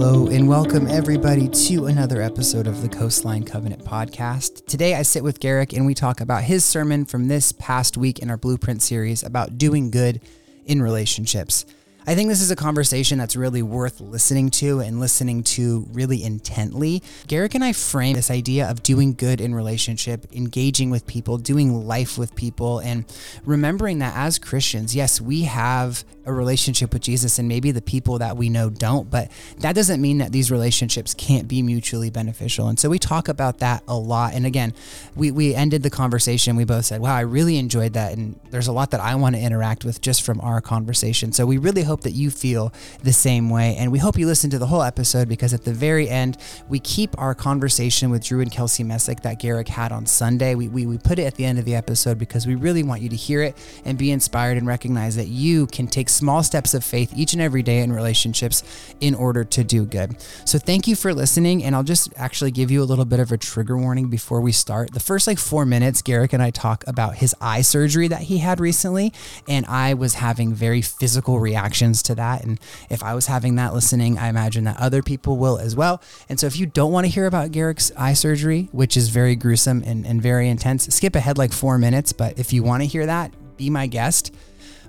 Hello, and welcome everybody to another episode of the Coastline Covenant podcast. Today, I sit with Garrick and we talk about his sermon from this past week in our Blueprint series about doing good in relationships. I think this is a conversation that's really worth listening to and listening to really intently. Garrick and I frame this idea of doing good in relationship, engaging with people, doing life with people, and remembering that as Christians, yes, we have a relationship with Jesus and maybe the people that we know don't, but that doesn't mean that these relationships can't be mutually beneficial. And so we talk about that a lot. And again, we, we ended the conversation. We both said, wow, I really enjoyed that. And there's a lot that I want to interact with just from our conversation. So we really hope hope that you feel the same way. And we hope you listen to the whole episode because at the very end, we keep our conversation with Drew and Kelcy Messick that Garrick had on Sunday. We, we, we put it at the end of the episode because we really want you to hear it and be inspired and recognize that you can take small steps of faith each and every day in relationships in order to do good. So thank you for listening. And I'll just actually give you a little bit of a trigger warning before we start. The first like four minutes, Garrick and I talk about his eye surgery that he had recently. And I was having very physical reactions to that. And if I was having that listening, I imagine that other people will as well. And so if you don't want to hear about Garrick's eye surgery, which is very gruesome and, and very intense, skip ahead like four minutes. But if you want to hear that, be my guest.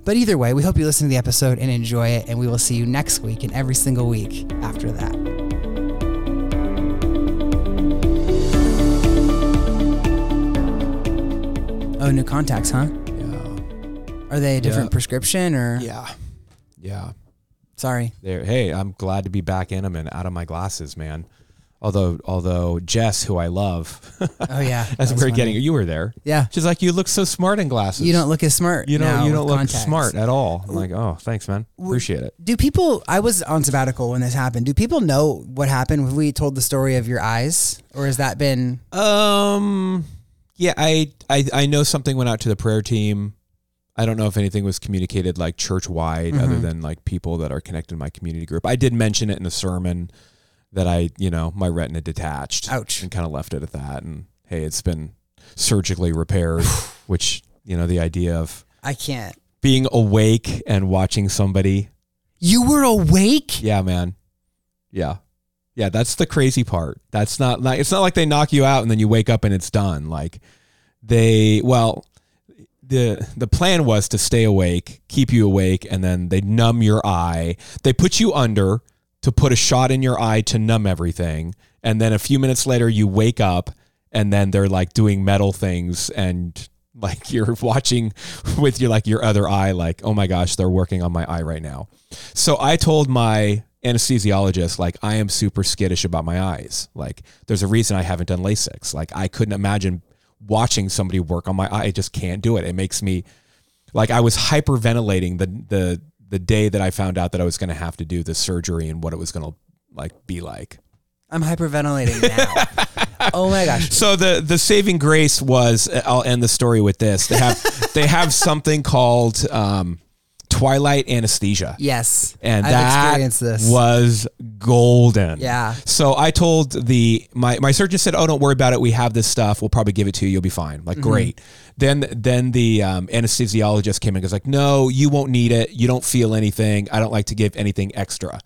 But either way, we hope you listen to the episode and enjoy it. And we will see you next week and every single week after that. Oh, new contacts, huh? Yeah. Are they a different Yeah. prescription or? Yeah. Yeah. Sorry. There. Hey, I'm glad to be back in them and out of my glasses, man. Although, although Jess, who I love, Oh yeah. as we're funny. getting, you were there. Yeah. She's like, you look so smart in glasses. You don't look as smart. You don't. You don't look contacts. smart at all. I'm like, oh, thanks, man. Appreciate it. Do people? I was on sabbatical when this happened. Do people know what happened? Have we told the story of your eyes, or has that been? Um. Yeah, I, I I know something went out to the prayer team. I don't know if anything was communicated like church wide, other Mhm. than like people that are connected in my community group. I did mention it in the sermon that I, you know, my retina detached. Ouch. And kind of left it at that. And hey, it's been surgically repaired, which you know the idea of I can't. being awake and watching somebody. You were awake. Yeah, man. Yeah. Yeah, that's the crazy part. That's not like it's not like they knock you out and then you wake up and it's done. Like they well the the plan was to stay awake, keep you awake and then they numb your eye. They put you under to put a shot in your eye to numb everything. And then a few minutes later you wake up and then they're like doing metal things and like you're watching with your like your other eye like oh my gosh they're working on my eye right now. So i told my anesthesiologist like i am super skittish about my eyes. Like there's a reason i haven't done LASIK. Like i couldn't imagine watching somebody work on my eye i just can't do it it makes me like i was hyperventilating the the the day that i found out that i was going to have to do the surgery and what it was going to like be like I'm hyperventilating now. oh my gosh. so the the saving grace was I'll end the story with this. They have they have something called um, twilight anesthesia. Yes. And I've that was golden. Yeah. So I told the my my surgeon said, "Oh, don't worry about it. We have this stuff. We'll probably give it to you. You'll be fine." Like, Mm-hmm. great. Then then the um, anesthesiologist came in and was like, "No, you won't need it. You don't feel anything. I don't like to give anything extra."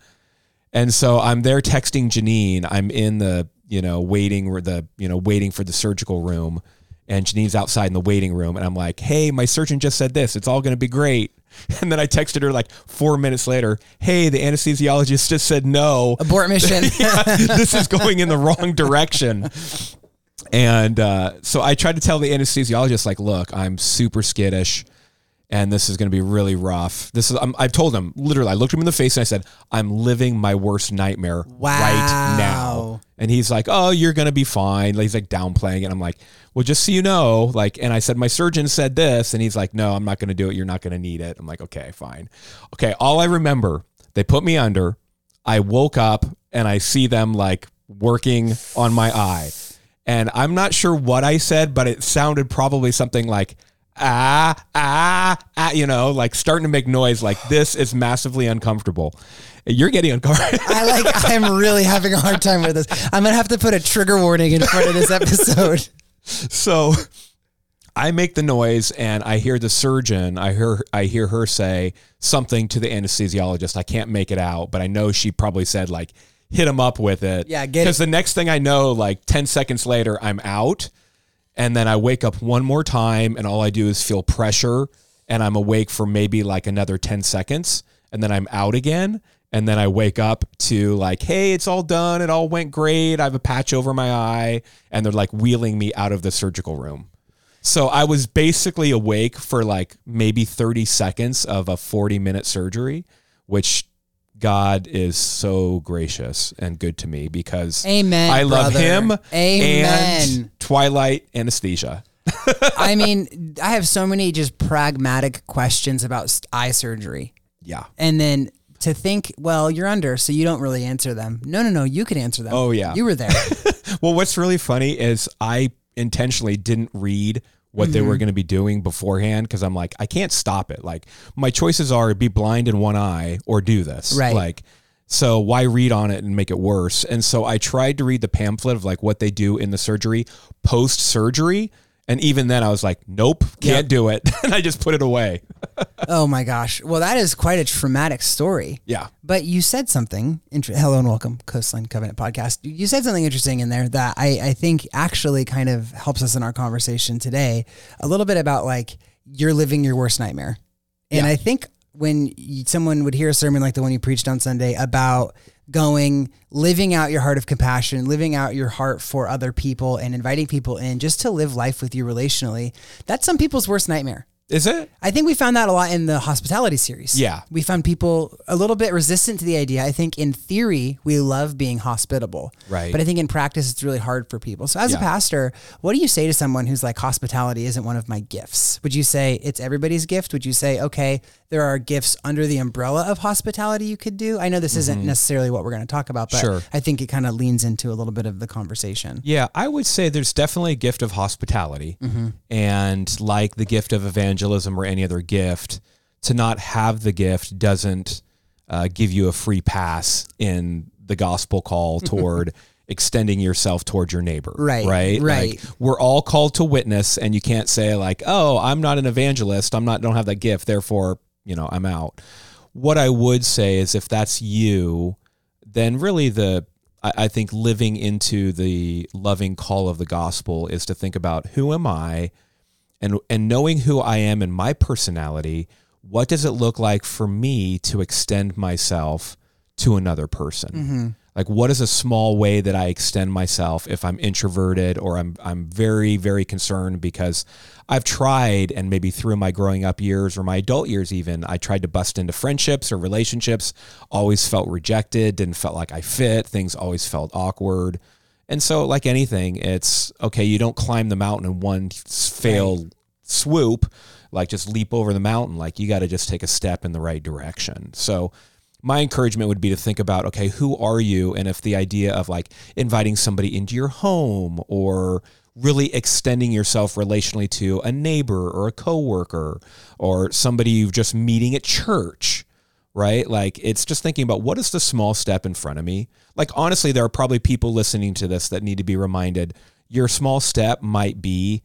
And so I'm there texting Janine. I'm in the, you know, waiting or the, you know, waiting for the surgical room. And Janine's outside in the waiting room. And I'm like, hey, my surgeon just said this. It's all going to be great. And then I texted her like four minutes later, hey, the anesthesiologist just said no. Abort mission. Yeah, this is going in the wrong direction. And uh, so I tried to tell the anesthesiologist, like, look, I'm super skittish and this is going to be really rough. This is, I'm, I've told him literally, I looked him in the face and I said, I'm living my worst nightmare right now. And he's like, oh, you're going to be fine. He's like downplaying it. I'm like, well, just so you know, like, and I said, my surgeon said this. And he's like, no, I'm not going to do it. You're not going to need it. I'm like, okay, fine. Okay. All I remember, they put me under. I woke up and I see them like working on my eye. And I'm not sure what I said, but it sounded probably something like, ah, ah, ah, you know, like starting to make noise like this is massively uncomfortable. You're getting uncomfortable. I like. I'm really having a hard time with this. I'm gonna have to put a trigger warning in front of this episode. so I make the noise and I hear the surgeon, I hear I hear her say something to the anesthesiologist. I can't make it out, but I know she probably said like hit him up with it. Yeah, get. Because the next thing I know, like 10 seconds later, I'm out. And then I wake up one more time and all I do is feel pressure and I'm awake for maybe like another 10 seconds and then I'm out again. And then I wake up to like, hey, it's all done. It all went great. I have a patch over my eye. And they're like wheeling me out of the surgical room. So I was basically awake for like maybe 30 seconds of a 40 minute surgery, which God is so gracious and good to me because Amen, I love brother. him Amen. and Twilight anesthesia. I mean, I have so many just pragmatic questions about eye surgery. Yeah. And then to think, well, you're under, so you don't really answer them. No, no, no, you could answer them. Oh, yeah. You were there. Well, what's really funny is I intentionally didn't read what they Mm-hmm. were going to be doing beforehand because I'm like, I can't stop it. Like, my choices are be blind in one eye or do this. Right. Like, so why read on it and make it worse? And so I tried to read the pamphlet of like what they do in the surgery post surgery. And even then I was like, nope, can't Yep. do it. and I just put it away. oh my gosh. Well, that is quite a traumatic story. Yeah. But you said something. Inter- Hello and welcome, Coastline Covenant Podcast. You said something interesting in there that I, I think actually kind of helps us in our conversation today. A little bit about like you're living your worst nightmare, and Yeah. I think when you, someone would hear a sermon like the one you preached on Sunday about going, living out your heart of compassion, living out your heart for other people, and inviting people in just to live life with you relationally, that's some people's worst nightmare. Is it? I think we found that a lot in the hospitality series. Yeah. We found people a little bit resistant to the idea. I think in theory, we love being hospitable. Right. But I think in practice, it's really hard for people. So, as a pastor, what do you say to someone who's like, hospitality isn't one of my gifts? Would you say it's everybody's gift? Would you say, okay, there are gifts under the umbrella of hospitality you could do? I know this isn't necessarily what we're going to talk about, but Mm-hmm. Sure. I think it kind of leans into a little bit of the conversation. Yeah, I would say there's definitely a gift of hospitality. And like the gift of evangelism or any other gift, to not have the gift doesn't uh, give you a free pass in the gospel call toward extending yourself toward your neighbor. Right, Right. right. Like, we're all called to witness, and you can't say, like, oh, I'm not an evangelist. I'm not, don't have that gift. Therefore, you know, I'm out. What I would say is if that's you, then really the I, I think living into the loving call of the gospel is to think about who am I and and knowing who I am and my personality, what does it look like for me to extend myself to another person? Mm-hmm. Like what is a small way that I extend myself if I'm introverted or I'm I'm very very concerned because I've tried and maybe through my growing up years or my adult years even I tried to bust into friendships or relationships always felt rejected didn't felt like I fit things always felt awkward. And so like anything it's okay you don't climb the mountain in one s- fail swoop like just leap over the mountain like you got to just take a step in the right direction. So my encouragement would be to think about okay who are you? And if the idea of like inviting somebody into your home or really extending yourself relationally to a neighbor or a coworker or somebody you've just meeting at church right? Like it's just thinking about what is the small step in front of me? Like honestly there are probably people listening to this that need to be reminded your small step might be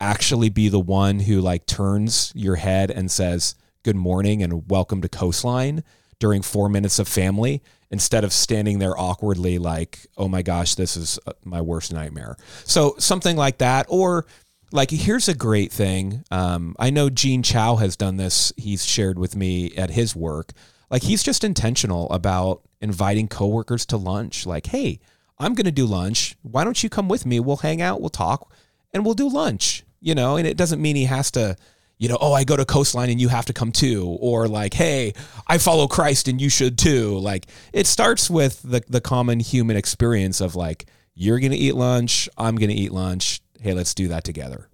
actually be the one who like turns your head and says good morning and welcome to coastline during four minutes of family instead of standing there awkwardly like oh my gosh this is uh, my worst nightmare. So something like that or like here's a great thing um, i know gene chow has done this he's shared with me at his work. Like he's just intentional about inviting coworkers to lunch like hey i'm going to do lunch. Why don't you come with me? We'll hang out we'll talk and we'll do lunch, you know, and it doesn't mean he has to, you know, oh, I go to Coastline and you have to come too, or like, hey, I follow Christ and you should too. Like it starts with the the common human experience of like, you're gonna eat lunch, I'm gonna eat lunch. Hey, let's do that together.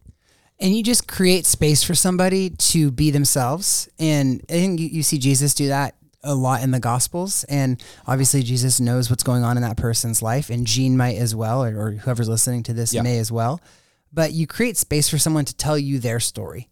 and you just create space for somebody to be themselves. And I think you, you see Jesus do that a lot in the Gospels. And obviously, Jesus knows what's going on in that person's life, and Gene might as well, or, or whoever's listening to this may as well. But you create space for someone to tell you their story.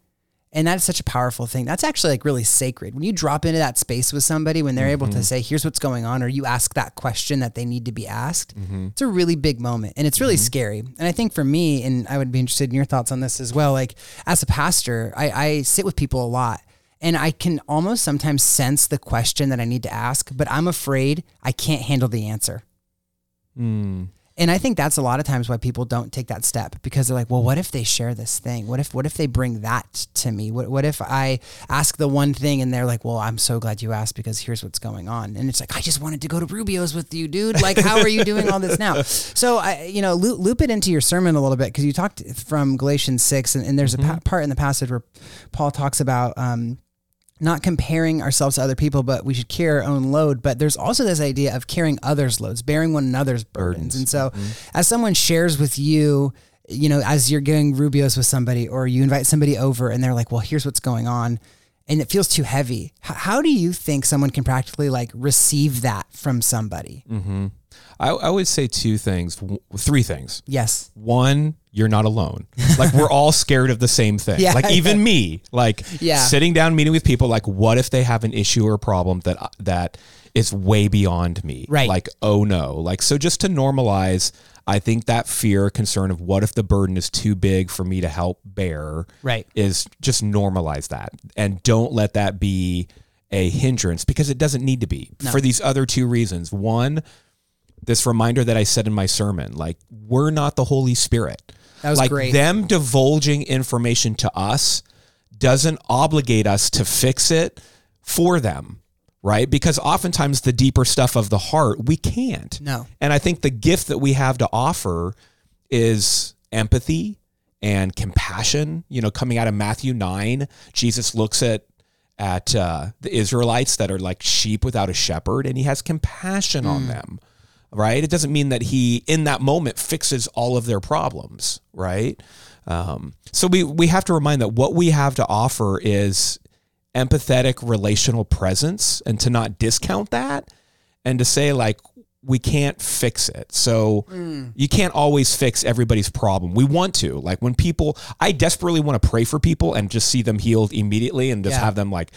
And that's such a powerful thing. That's actually like really sacred. When you drop into that space with somebody, when they're able to mm-hmm. say, here's what's going on, or you ask that question that they need to be asked, mm-hmm. it's a really big moment and it's really mm-hmm. scary. And I think for me, and I would be interested in your thoughts on this as well, like as a pastor, I, I sit with people a lot and I can almost sometimes sense the question that I need to ask, but I'm afraid I can't handle the answer. Mm. And I think that's a lot of times why people don't take that step because they're like, well, what if they share this thing? What if what if they bring that to me? What what if I ask the one thing and they're like, well, I'm so glad you asked because here's what's going on. And it's like, I just wanted to go to Rubio's with you, dude. Like, how are you doing all this now? So I, you know, loop, loop it into your sermon a little bit because you talked from Galatians six, and, and there's Mm-hmm. a pa- part in the passage where Paul talks about. Um, not comparing ourselves to other people, but we should carry our own load. But there's also this idea of carrying others' loads, bearing one another's burdens. Burdens. And so, as someone shares with you, you know, as you're going Rubio's with somebody, or you invite somebody over, and they're like, "Well, here's what's going on," and it feels too heavy. H- how do you think someone can practically like receive that from somebody? Mm-hmm. I, I would say two things, three things. Yes. One, you're not alone. Like we're all scared of the same thing. Yeah. like even me, like Yeah. sitting down meeting with people like what if they have an issue or problem that uh, that is way beyond me? Right. Like oh no. Like so just to normalize I think that fear, concern of what if the burden is too big for me to help bear Right. is just normalize that and don't let that be a hindrance because it doesn't need to be for these other two reasons. One, this reminder that I said in my sermon, like we're not the Holy Spirit. That was like great. them divulging information to us doesn't obligate us to fix it for them, right? Because oftentimes the deeper stuff of the heart, we can't. No. And I think the gift that we have to offer is empathy and compassion. You know, coming out of Matthew 9, Jesus looks at at uh, the Israelites that are like sheep without a shepherd and he has compassion on them. Right? It doesn't mean that he in that moment fixes all of their problems, right? Um, so we we have to remind that what we have to offer is empathetic relational presence and to not discount that and to say like we can't fix it. So you can't always fix everybody's problem. We want to. Like when people I desperately want to pray for people and just see them healed immediately and just Yeah. have them like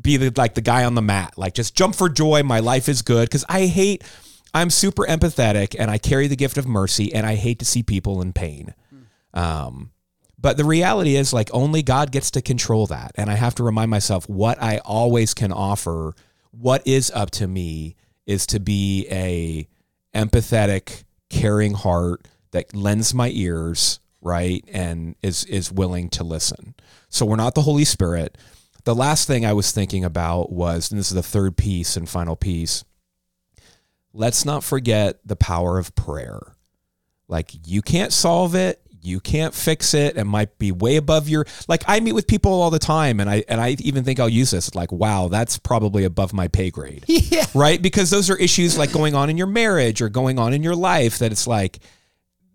be the like the guy on the mat. Like just jump for joy, my life is good cuz I hate I'm super empathetic and I carry the gift of mercy and I hate to see people in pain. Um but the reality is like only God gets to control that. And I have to remind myself what I always can offer, what is up to me is to be a empathetic, caring heart that lends my ears, right? And is is willing to listen. So we're not the Holy Spirit. The last thing I was thinking about was, and this is the third piece and final piece, let's not forget the power of prayer. Like you can't solve it, you can't fix it. It might be way above your like I meet with people all the time and I and I even think I'll use this like wow, that's probably above my pay grade. Yeah. Right? Because those are issues like going on in your marriage or going on in your life that it's like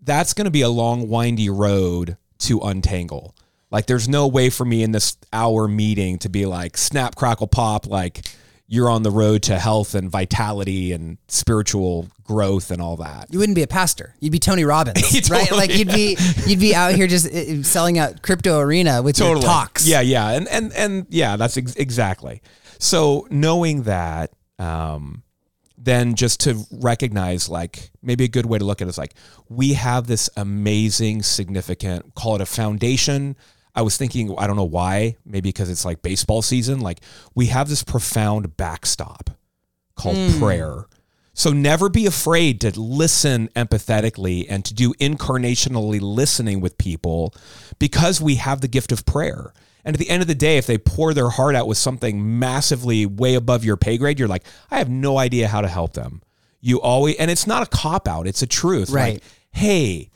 that's going to be a long windy road to untangle. Like there's no way for me in this hour meeting to be like snap crackle pop like you're on the road to health and vitality and spiritual growth and all that. You wouldn't be a pastor. You'd be Tony Robbins, right? Like you'd be you'd be out here just uh, selling out crypto arena with your talks. Yeah, yeah, and and and yeah, that's ex- exactly. So knowing that, um, then just to recognize, like maybe a good way to look at it is like we have this amazing, significant, call it a foundation. I was thinking, I don't know why, maybe because it's like baseball season. Like we have this profound backstop called hmm. prayer. So never be afraid to listen empathetically and to do incarnationally listening with people because we have the gift of prayer. And at the end of the day, if they pour their heart out with something massively way above your pay grade, you're like, I have no idea how to help them. You always, and it's not a cop out, it's a truth. Right. Like, hey,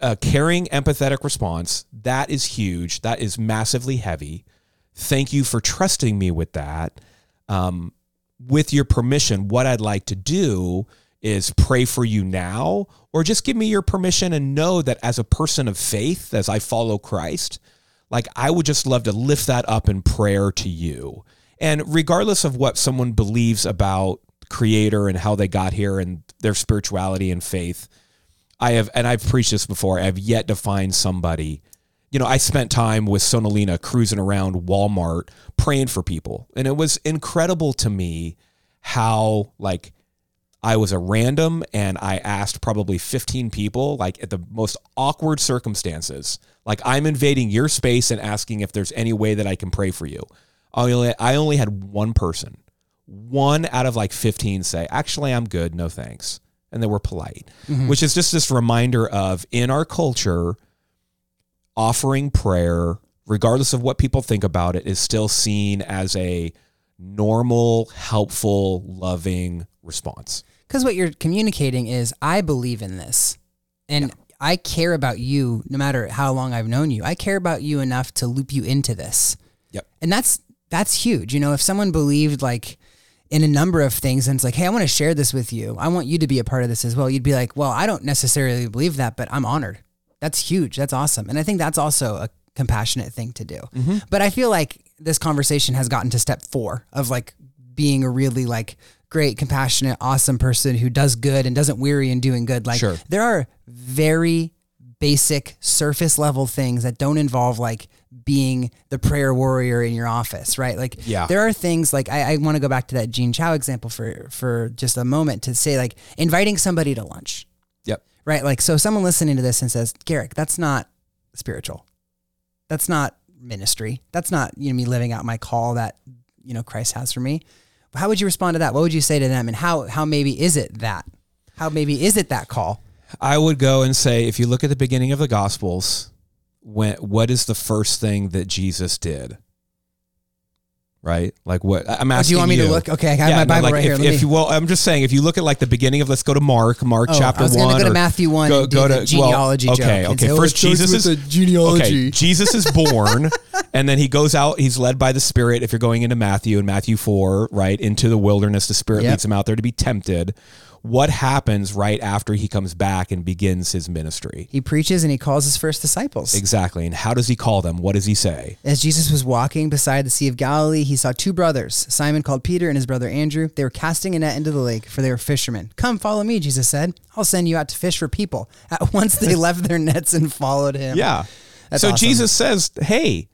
a caring, empathetic response, that is huge. That is massively heavy. Thank you for trusting me with that. Um, with your permission, what I'd like to do is pray for you now, or just give me your permission and know that as a person of faith, as I follow Christ, like I would just love to lift that up in prayer to you. And regardless of what someone believes about Creator and how they got here and their spirituality and faith, I have, and I've preached this before, I have yet to find somebody. You know, I spent time with Sonalina cruising around Walmart praying for people. And it was incredible to me how, like, I was a random and I asked probably 15 people, like, at the most awkward circumstances. Like, I'm invading your space and asking if there's any way that I can pray for you. I only, I only had one person, one out of like 15 say, actually, I'm good. No thanks. And they were polite, mm-hmm. which is just this reminder of in our culture, offering prayer, regardless of what people think about it, is still seen as a normal, helpful, loving response. Because what you're communicating is, I believe in this, and I care about you. No matter how long I've known you, I care about you enough to loop you into this. Yep. and that's that's huge. You know, if someone believed like in a number of things and it's like, hey, I want to share this with you. I want you to be a part of this as well. You'd be like, well, I don't necessarily believe that, but I'm honored. That's huge. That's awesome. And I think that's also a compassionate thing to do. Mm-hmm. But I feel like this conversation has gotten to step four of like being a really like great, compassionate, awesome person who does good and doesn't weary in doing good. Like Sure. there are very basic surface level things that don't involve like being the prayer warrior in your office, right? Like Yeah. there are things like I, I want to go back to that Gene Chow example for for just a moment to say like inviting somebody to lunch, Yep. right? Like so someone listening to this and says, Garrick, that's not spiritual. That's not ministry. That's not you know me living out my call that you know Christ has for me. How would you respond to that? What would you say to them? And how how maybe is it that? How maybe is it that call? I would go and say, if you look at the beginning of the Gospels, when what is the first thing that Jesus did? Right, like what I'm Oh, asking. do you want me to look? Okay, I have my no, Bible like right if, here. Let if me- you, well, I'm just saying, if you look at like the beginning of, let's go to Mark, Mark Oh, chapter I was one. go to Matthew 1 Go, go to well, genealogy joke okay, and okay. oh, First, Jesus is the genealogy. Okay, Jesus is born, and then he goes out. He's led by the Spirit. If you're going into Matthew and Matthew four, right into the wilderness, the Spirit Yep. leads him out there to be tempted. What happens right after he comes back and begins his ministry? He preaches and he calls his first disciples. Exactly. And how does he call them? What does he say? As Jesus was walking beside the Sea of Galilee, he saw two brothers, Simon called Peter and his brother Andrew. They were casting a net into the lake, for they were fishermen. Come, follow me, Jesus said. I'll send you out to fish for people. At once they left their nets and followed him. Yeah. That's so awesome. Jesus says, "Hey,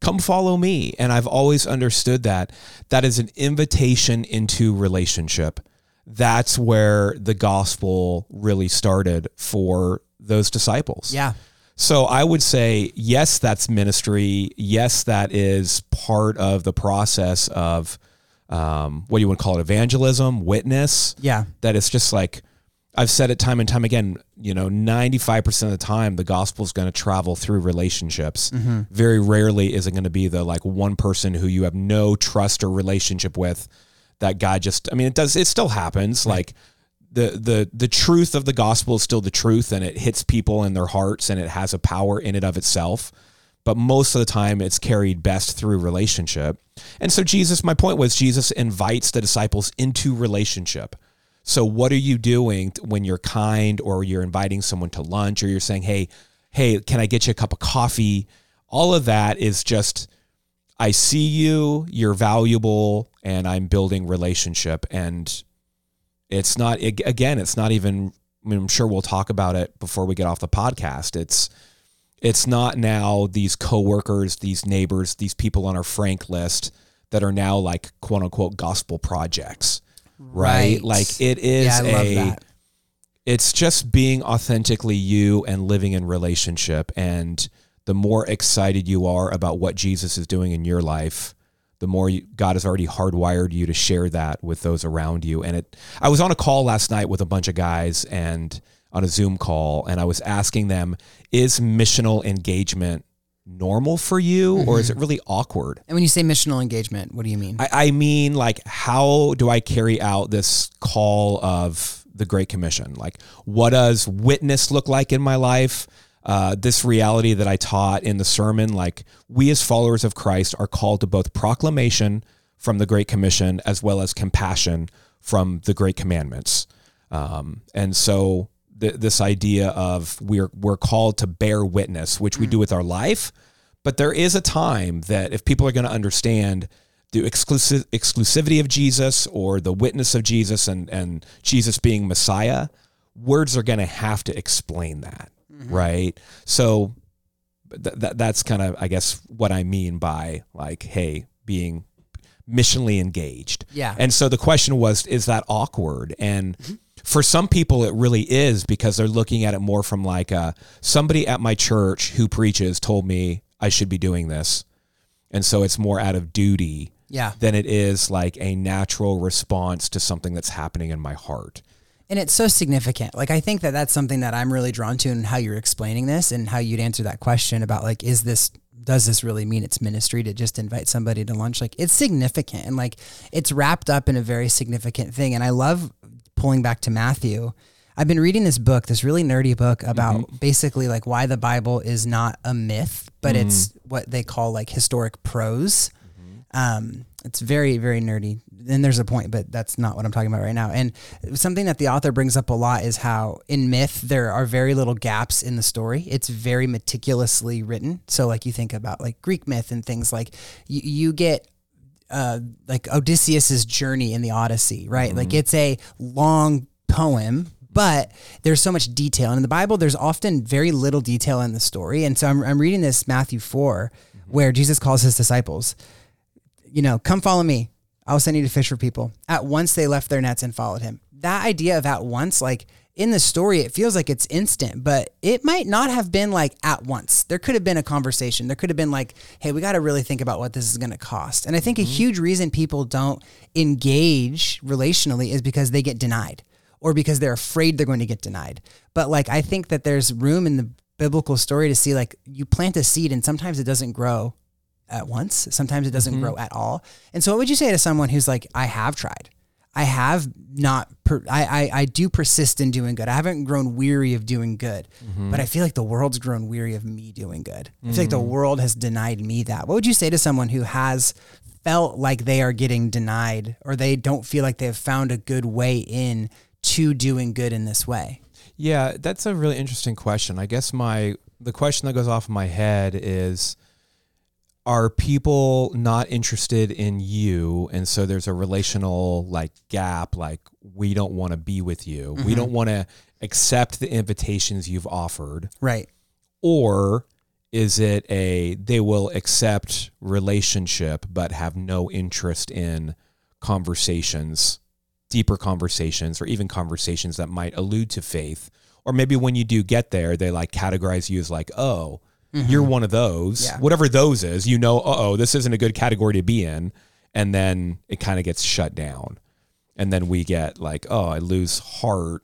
come follow me." And I've always understood that that is an invitation into relationship. That's where the gospel really started for those disciples. Yeah. So I would say, yes, that's ministry. Yes, that is part of the process of um, what do you want to call it? Evangelism, witness. Yeah. That it's just like I've said it time and time again. You know, ninety-five percent of the time, the gospel is going to travel through relationships. Very rarely is it going to be the like one person who you have no trust or relationship with. That guy just, I mean, it does. It still happens. Like the the the truth of the gospel is still the truth and it hits people in their hearts and it has a power in it of itself but most of the time it's carried best through relationship and so jesus my point was jesus invites the disciples into relationship so what are you doing when you're kind or you're inviting someone to lunch or you're saying hey hey can i get you a cup of coffee all of that is just i see you you're valuable and i'm building relationship and it's not ag- again it's not even I mean, i'm sure we'll talk about it before we get off the podcast it's it's not now these coworkers these neighbors these people on our frank list that are now like quote unquote gospel projects right, Right. like it is Yeah, I love a that. it's just being authentically you and living in relationship and the more excited you are about what jesus is doing in your life the more you, god has already hardwired you to share that with those around you and it i was on a call last night with a bunch of guys and on a zoom call and i was asking them is missional engagement normal for you or is mm-hmm. it really awkward And when you say missional engagement, what do you mean? I, I mean, like, how do I carry out this call of the Great Commission? Like, what does witness look like in my life? Uh, this reality that I taught in the sermon, like, we as followers of Christ are called to both proclamation from the Great Commission as well as compassion from the Great Commandments. Um, and so, th- this idea of we're we're called to bear witness, which we do with our life, but there is a time that if people are going to understand the exclusive exclusivity of Jesus or the witness of Jesus and and Jesus being Messiah, words are going to have to explain that, right? So th- th- that's kind of I guess what I mean by like, hey, being missionally engaged. Yeah. And so the question was, is that awkward? And for some people, it really is because they're looking at it more from like uh, somebody at my church who preaches told me I should be doing this. And so it's more out of duty yeah. than it is like a natural response to something that's happening in my heart. And it's so significant. Like I think that that's something that I'm really drawn to and how you're explaining this and how you'd answer that question about like is this does this really mean it's ministry to just invite somebody to lunch? Like it's significant and like it's wrapped up in a very significant thing. And I love pulling back to Matthew. I've been reading this book, this really nerdy book about mm-hmm. basically like why the Bible is not a myth, but mm-hmm. it's what they call like historic prose. Mm-hmm. Um, it's very, very nerdy. Then there's a point, but that's not what I'm talking about right now. And something that the author brings up a lot is how in myth there are very little gaps in the story. It's very meticulously written. So like you think about like Greek myth and things like you, you get uh, like Odysseus's journey in the Odyssey, right? Mm-hmm. Like it's a long poem, but there's so much detail. And in the Bible, there's often very little detail in the story. And so I'm, I'm reading this Matthew 4, mm-hmm. where Jesus calls his disciples, you know, come follow me. I'll send you to fish for people. At once they left their nets and followed him. That idea of at once, like in the story, it feels like it's instant, but it might not have been like at once. There could have been a conversation. There could have been like, hey, we got to really think about what this is going to cost. And I think mm-hmm. a huge reason people don't engage relationally is because they get denied or because they're afraid they're going to get denied. But like, I think that there's room in the biblical story to see like you plant a seed and sometimes it doesn't grow at once. Sometimes it doesn't mm-hmm. grow at all. And so, what would you say to someone who's like, I have tried, I have not, per- I, I, I do persist in doing good. I haven't grown weary of doing good, mm-hmm. but I feel like the world's grown weary of me doing good. I feel like the mm-hmm. world has denied me that. What would you say to someone who has felt like they are getting denied or they don't feel like they have found a good way in to doing good in this way? Yeah, that's a really interesting question. I guess my the question that goes off in my head is are people not interested in you? And so there's a relational like gap like we don't want to be with you. Mm-hmm. we don't want to accept the invitations you've offered. Right. Or is it a they will accept relationship but have no interest in conversations deeper conversations or even conversations that might allude to faith? Or maybe when you do get there they like categorize you as like oh mm-hmm. you're one of those. Yeah. Whatever those is, you know, oh, this isn't a good category to be in. And then it kind of gets shut down. And then we get like, oh, I lose heart.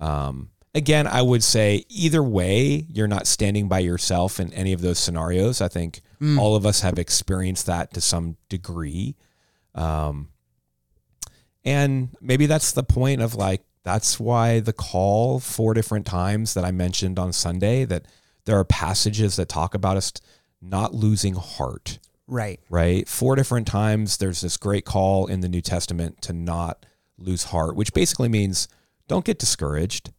Um, again, I would say either way, you're not standing by yourself in any of those scenarios. I think mm. all of us have experienced that to some degree. Um, and maybe that's the point of like, that's why the call four different times that I mentioned on Sunday that there are passages that talk about us not losing heart. Right. Right. Four different times there's this great call in the New Testament to not lose heart, which basically means don't get discouraged.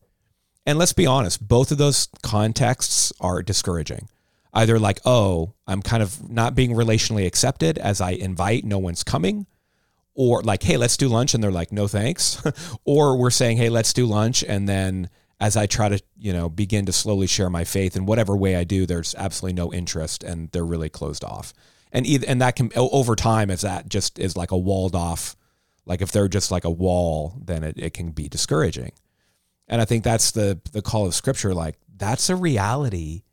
And let's be honest, both of those contexts are discouraging. Either like, oh, I'm kind of not being relationally accepted as I invite, no one's coming. Or like, hey, let's do lunch. And they're like, no thanks. or we're saying, hey, let's do lunch. And then as I try to, you know, begin to slowly share my faith in whatever way I do, there's absolutely no interest and they're really closed off. And either, and that can over time if that just is like a walled off, like if they're just like a wall, then it, it can be discouraging. And I think that's the the call of scripture, like that's a reality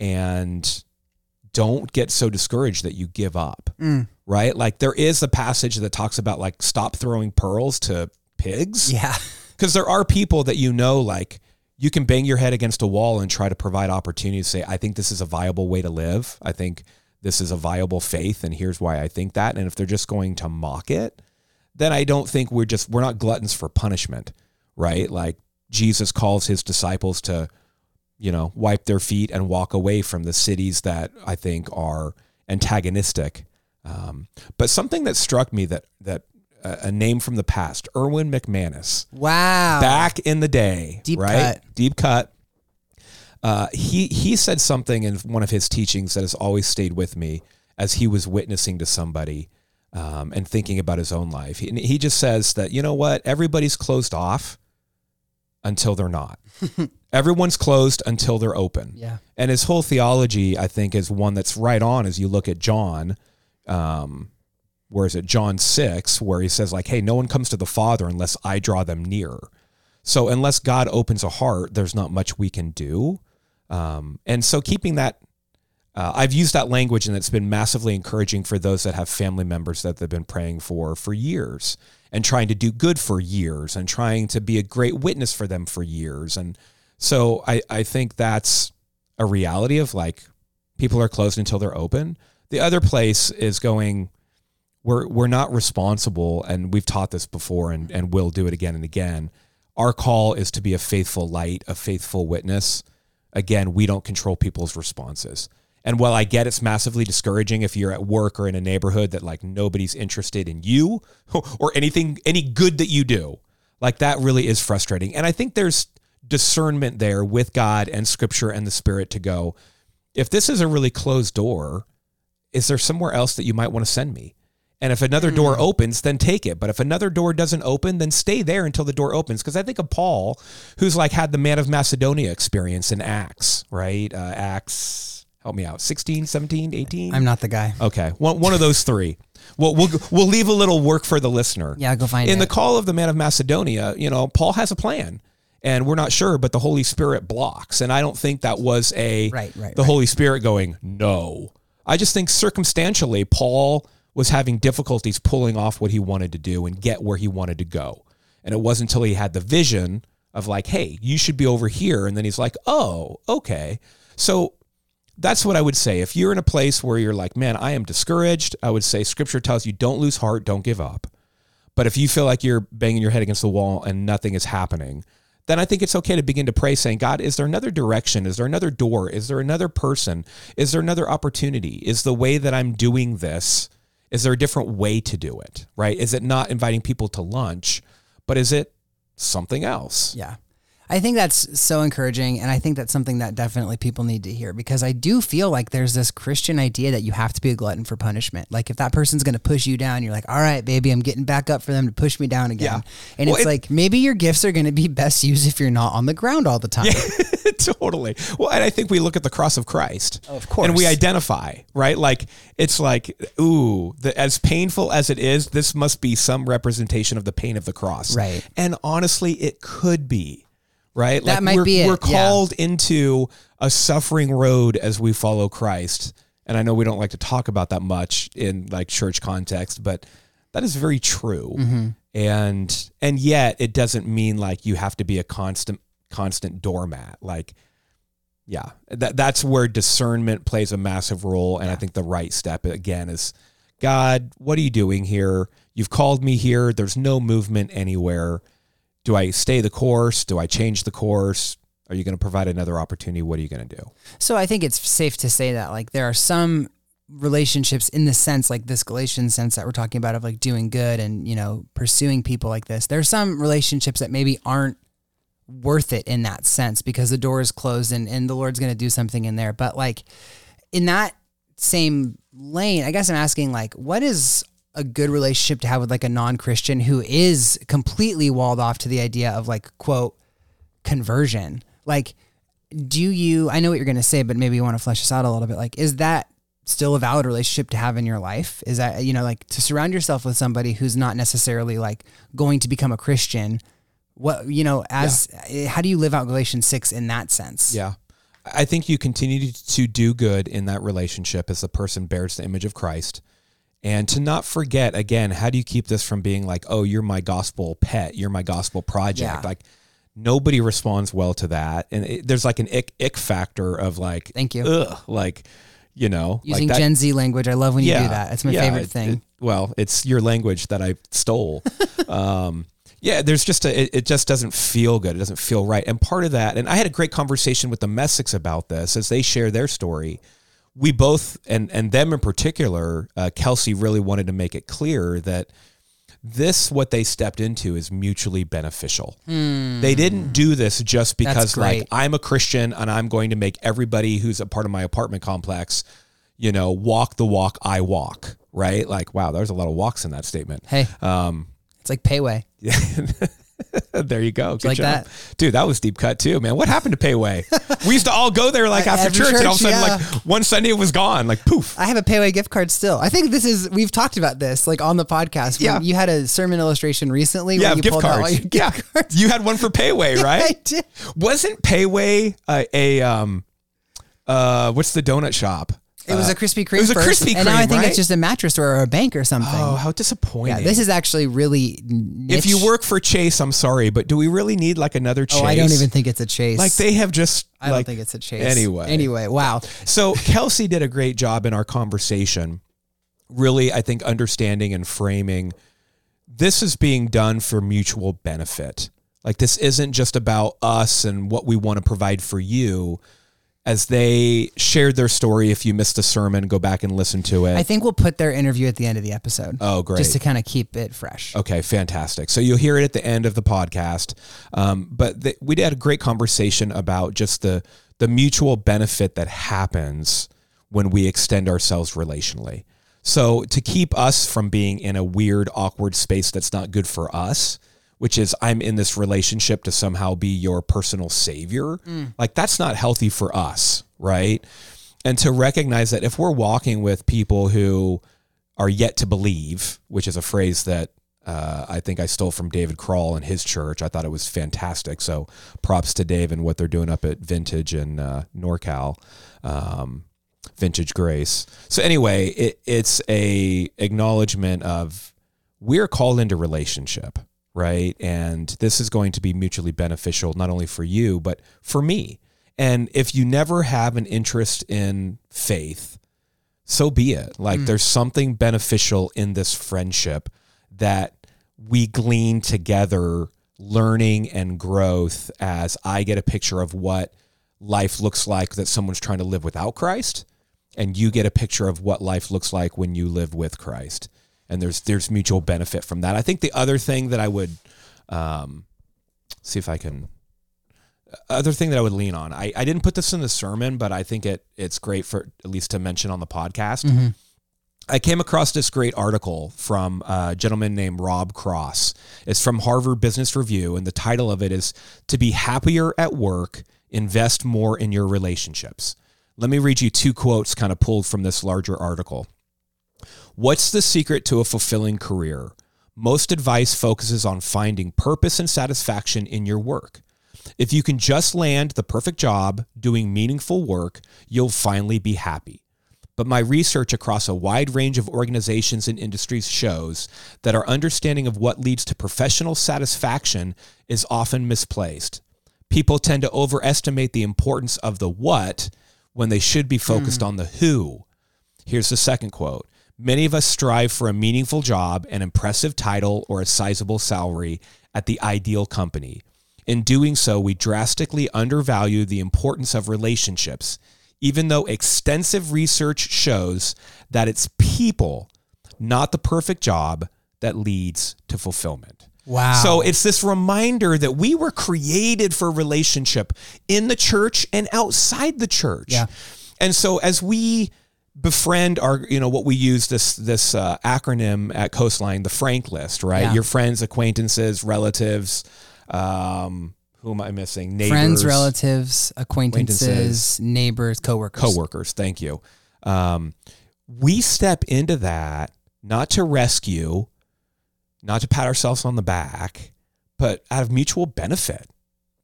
and don't get so discouraged that you give up. Mm. Right? Like there is a passage that talks about like stop throwing pearls to pigs. Yeah. Because there are people that you know like you can bang your head against a wall and try to provide opportunities to say i think this is a viable way to live. I think this is a viable faith and here's why i think that. And if they're just going to mock it then i don't think we're just we're not gluttons for punishment right? Like jesus calls his disciples to you know wipe their feet and walk away from the cities that i think are antagonistic. Um, but something that struck me that that a, name from the past, Erwin McManus. Wow. Back in the day, deep right? Cut. Deep cut. Uh, he he said something in one of his teachings that has always stayed with me as he was witnessing to somebody um, and thinking about his own life. He, he just says that you know what, everybody's closed off until they're not. Everyone's closed until they're open. Yeah. And his whole theology, I think, is one that's right on as you look at John. Um, where is it John 6 where he says like hey no one comes to the father unless I draw them near so unless God opens a heart there's not much we can do um, and so keeping that uh, I've used that language and it's been massively encouraging for those that have family members that they've been praying for for years and trying to do good for years and trying to be a great witness for them for years. And so I, I think that's a reality of like people are closed until they're open. The other place is going, we're, we're not responsible. And we've taught this before and, and will do it again and again. Our call is to be a faithful light, a faithful witness. Again, we don't control people's responses and while I get it's massively discouraging if you're at work or in a neighborhood that like nobody's interested in you or anything, any good that you do, like that really is frustrating. And I think there's discernment there with God and scripture and the spirit to go, if this is a really closed door, is there somewhere else that you might want to send me? And if another mm. door opens, then take it. But if another door doesn't open, then stay there until the door opens. Because I think of Paul, who's like had the man of Macedonia experience in Acts, right? Uh, Acts help me out 16 17 18 i'm not the guy okay one, one of those three well, we'll we'll leave a little work for the listener yeah go find in it. In the call of the man of macedonia you know paul has a plan and we're not sure but the holy spirit blocks and i don't think that was a right, right the right. holy spirit going no i just think circumstantially paul was having difficulties pulling off what he wanted to do and get where he wanted to go and it wasn't until he had the vision of like hey you should be over here and then he's like oh okay so that's what I would say. If you're in a place where you're like, man, I am discouraged, I would say scripture tells you don't lose heart, don't give up. But if you feel like you're banging your head against the wall and nothing is happening, then I think it's okay to begin to pray saying, God, is there another direction? Is there another door? Is there another person? Is there another opportunity? Is the way that I'm doing this, is there a different way to do it? Right? Is it not inviting people to lunch, but is it something else? Yeah. I think that's so encouraging. And I think that's something that definitely people need to hear because I do feel like there's this Christian idea that you have to be a glutton for punishment. Like if that person's going to push you down, you're like, all right, baby, I'm getting back up for them to push me down again. Yeah. And well, it's it, like maybe your gifts are going to be best used if you're not on the ground all the time. Yeah, totally. Well, and I think we look at the cross of Christ. Oh, of course. And we identify, right? Like it's like, ooh, the, as painful as it is, this must be some representation of the pain of the cross. Right. And honestly, it could be right? That like might we're, be it. We're called yeah. into a suffering road as we follow Christ. And I know we don't like to talk about that much in like church context, but that is very true. Mm-hmm. And and yet it doesn't mean like you have to be a constant constant doormat. Like yeah, that that's where discernment plays a massive role and yeah. I think the right step again is God, what are you doing here? You've called me here. There's no movement anywhere do I stay the course? Do I change the course? Are you going to provide another opportunity? What are you going to do? So I think it's safe to say that like there are some relationships in the sense like this Galatian sense that we're talking about of like doing good and you know pursuing people like this. There are some relationships that maybe aren't worth it in that sense because the door is closed and, and the Lord's going to do something in there. But like in that same lane, I guess I'm asking like what is a good relationship to have with like a non-Christian who is completely walled off to the idea of like quote conversion. Like do you I know what you're going to say but maybe you want to flesh this out a little bit. Like is that still a valid relationship to have in your life? Is that you know like to surround yourself with somebody who's not necessarily like going to become a Christian? What you know as yeah. how do you live out Galatians 6 in that sense? Yeah. I think you continue to do good in that relationship as the person bears the image of Christ and to not forget again how do you keep this from being like oh you're my gospel pet you're my gospel project? Yeah. like nobody responds well to that. And it, there's like an ick, ick factor of like thank you. ugh, like you know using like that, gen z language i love when you yeah, do that. It's my yeah, favorite thing. it, well it's your language that i stole. Um, yeah there's just a it, just doesn't feel good. It doesn't feel right. And part of that and i had a great conversation with the Messicks about this as they share their story we both and and them in particular, uh, Kelcy really wanted to make it clear that this what they stepped into is mutually beneficial. Mm. They didn't do this just because like I'm a Christian and I'm going to make everybody who's a part of my apartment complex, you know, walk the walk I walk, right? Like wow, there's a lot of walks in that statement. Hey. Um it's like payway. Yeah. there you go. Good like job. that. Dude, that was deep cut too, man. What happened to Payway? we used to all go there like after, church, church, and all of a sudden, yeah. like one Sunday it was gone. Like poof. I have a Payway gift card still. I think this is we've talked about this like on the podcast. Yeah. You had a sermon illustration recently yeah, where you gift pulled cards. out all your gift yeah. cards. You had one for Payway, right? yeah, I did. Wasn't Payway a, a um uh what's the donut shop? It was a uh, Krispy Kreme it was a first, Krispy and now I think right? it's just a mattress store or a bank or something. Oh, how disappointing! yeah, this is actually really. Niche. if you work for Chase, I'm sorry, but do we really need like another Chase? oh, I don't even think it's a chase. like they have just. I don't think it's a chase. Anyway, anyway, wow. So Kelcy did a great job in our conversation, really, I think, understanding and framing this is being done for mutual benefit. Like this isn't just about us and what we want to provide for you. As they shared their story, if you missed a sermon, go back and listen to it. I think we'll put their interview at the end of the episode. oh, great. Just to kind of keep it fresh. Okay, fantastic. So you'll hear it at the end of the podcast. Um, but th- we had a great conversation about just the the mutual benefit that happens when we extend ourselves relationally. So to keep us from being in a weird, awkward space that's not good for us, which is I'm in this relationship to somehow be your personal savior, like that's not healthy for us, right? And to recognize that if we're walking with people who are yet to believe, which is a phrase that uh, I think I stole from David Kroll and his church. I thought it was fantastic. So props to Dave and what they're doing up at Vintage and uh, NorCal, um, Vintage Grace. So anyway, it, it's a acknowledgement of we're called into relationship, right? And this is going to be mutually beneficial, not only for you, but for me. And if you never have an interest in faith, so be it. Like mm. there's something beneficial in this friendship that we glean together, learning and growth as I get a picture of what life looks like that someone's trying to live without Christ, and you get a picture of what life looks like when you live with Christ. And there's there's mutual benefit from that. I think the other thing that I would um, see if I can other thing that I would lean on. I, I didn't put this in the sermon, but I think it it's great for at least to mention on the podcast. I came across this great article from a gentleman named Rob Cross. It's from Harvard Business Review, and the title of it is To Be Happier at Work, Invest More in Your Relationships. Let me read you two quotes kind of pulled from this larger article. What's the secret to a fulfilling career? Most advice focuses on finding purpose and satisfaction in your work. If you can just land the perfect job doing meaningful work, you'll finally be happy. But my research across a wide range of organizations and industries shows that our understanding of what leads to professional satisfaction is often misplaced. People tend to overestimate the importance of the what when they should be focused hmm. on the who. Here's the second quote Many of us strive for a meaningful job, an impressive title, or a sizable salary at the ideal company. In doing so, we drastically undervalue the importance of relationships, even though extensive research shows that it's people, not the perfect job, that leads to fulfillment. Wow. So it's this reminder that we were created for relationship in the church and outside the church. Yeah. And so as we befriend our, you know, what we use this this uh, acronym at Coastline, the Frank list, right? Yeah. Your friends, acquaintances, relatives. Um, who am I missing? Neighbors, Friends, relatives, acquaintances, Acquaintances. neighbors, coworkers. coworkers. Thank you. Um, we step into that not to rescue, not to pat ourselves on the back, but out of mutual benefit,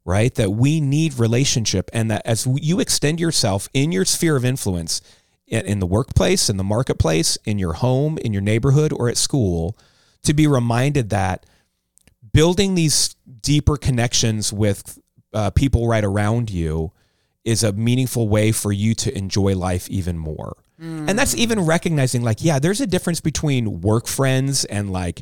right? That we need relationship, and that as you extend yourself in your sphere of influence, in, the workplace, in the marketplace, in your home, in your neighborhood, or at school, to be reminded that building these deeper connections with uh, people right around you is a meaningful way for you to enjoy life even more. And that's even recognizing, like, yeah, there's a difference between work friends and like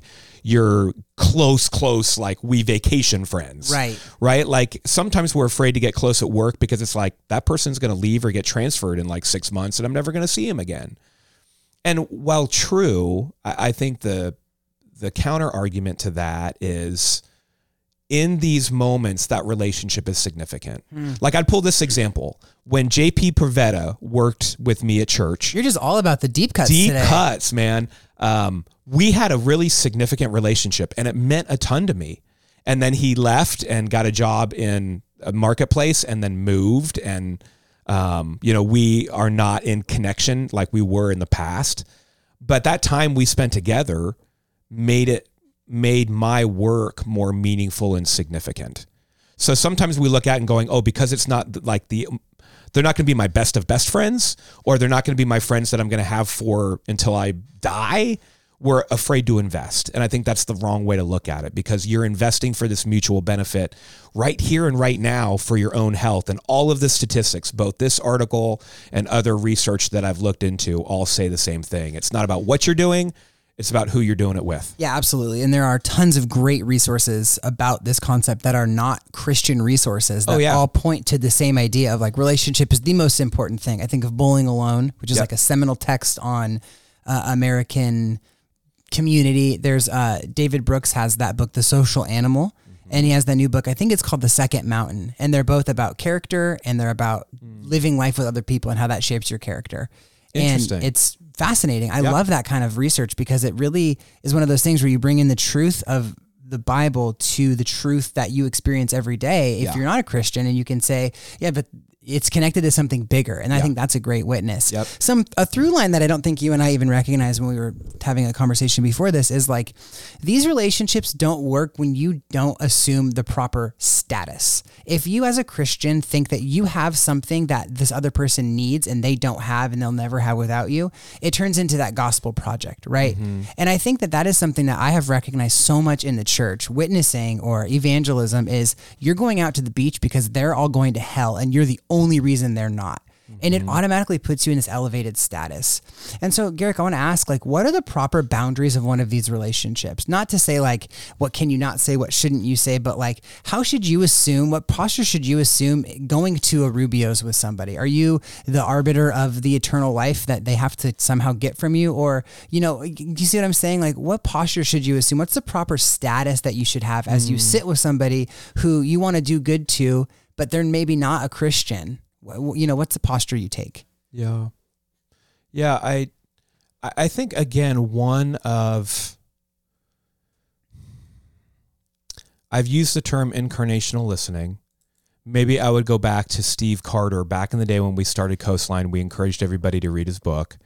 your close, close, like we vacation friends. Right. Right. Like sometimes we're afraid to get close at work because it's like that person's going to leave or get transferred in like six months and I'm never going to see him again. And while true, I, I think the the counter argument to that is in these moments that relationship is significant. Like I'd pull this example. When JP Pavetta worked with me at church, You're just all about the deep cuts deep today. cuts, man. Um, we had a really significant relationship and it meant a ton to me. And then he left and got a job in a marketplace and then moved. And, um, you know, we are not in connection like we were in the past. But that time we spent together made it, made my work more meaningful and significant. So sometimes we look at and going, oh, because it's not like the they're not going to be my best of best friends or they're not going to be my friends that I'm going to have for until I die. We're afraid to invest. And I think that's the wrong way to look at it because you're investing for this mutual benefit right here and right now for your own health. And all of the statistics, both this article and other research that I've looked into, all say the same thing. It's not about what you're doing, it's about who you're doing it with. Yeah, absolutely. And there are tons of great resources about this concept that are not Christian resources that Oh, yeah. all point to the same idea of like relationship is the most important thing. I think of Bowling Alone, which is Yep. like a seminal text on uh, American community. There's uh, David Brooks has that book, The Social Animal. Mm-hmm. And he has that new book. I think it's called The Second Mountain. And they're both about character and they're about living life with other people and how that shapes your character. And Mm. Interesting. it's fascinating. I love that kind of research because it really is one of those things where you bring in the truth of the Bible to the truth that you experience every day if Yeah. you're not a Christian and you can say, yeah, but it's connected to something bigger. And I Yeah. think that's a great witness. Yep. Some a through line that I don't think you and I even recognized when we were having a conversation before this is like these relationships don't work when you don't assume the proper status. If you as a Christian think that you have something that this other person needs and they don't have and they'll never have without you, it turns into that gospel project, right? Mm-hmm. And I think that that is something that I have recognized so much in the church. Witnessing or evangelism is you're going out to the beach because they're all going to hell and you're the only reason they're not and it mm-hmm. automatically puts you in this elevated status. And so, Garrick, I want to ask, like, what are the proper boundaries of one of these relationships? Not to say like, what can you not say, what shouldn't you say, but like, how should you assume? What posture should you assume going to a Rubio's with somebody? Are you the arbiter of the eternal life that they have to somehow get from you, or you know, do you see what I'm saying? Like, what posture should you assume? What's the proper status that you should have as you mm. sit with somebody who you want to do good to, but they're maybe not a Christian? You know, what's the posture you take? Yeah. Yeah, I I think again one of I've used the term incarnational listening. Maybe I would go back to Steve Carter back in the day when we started Coastline, we encouraged everybody to read his book.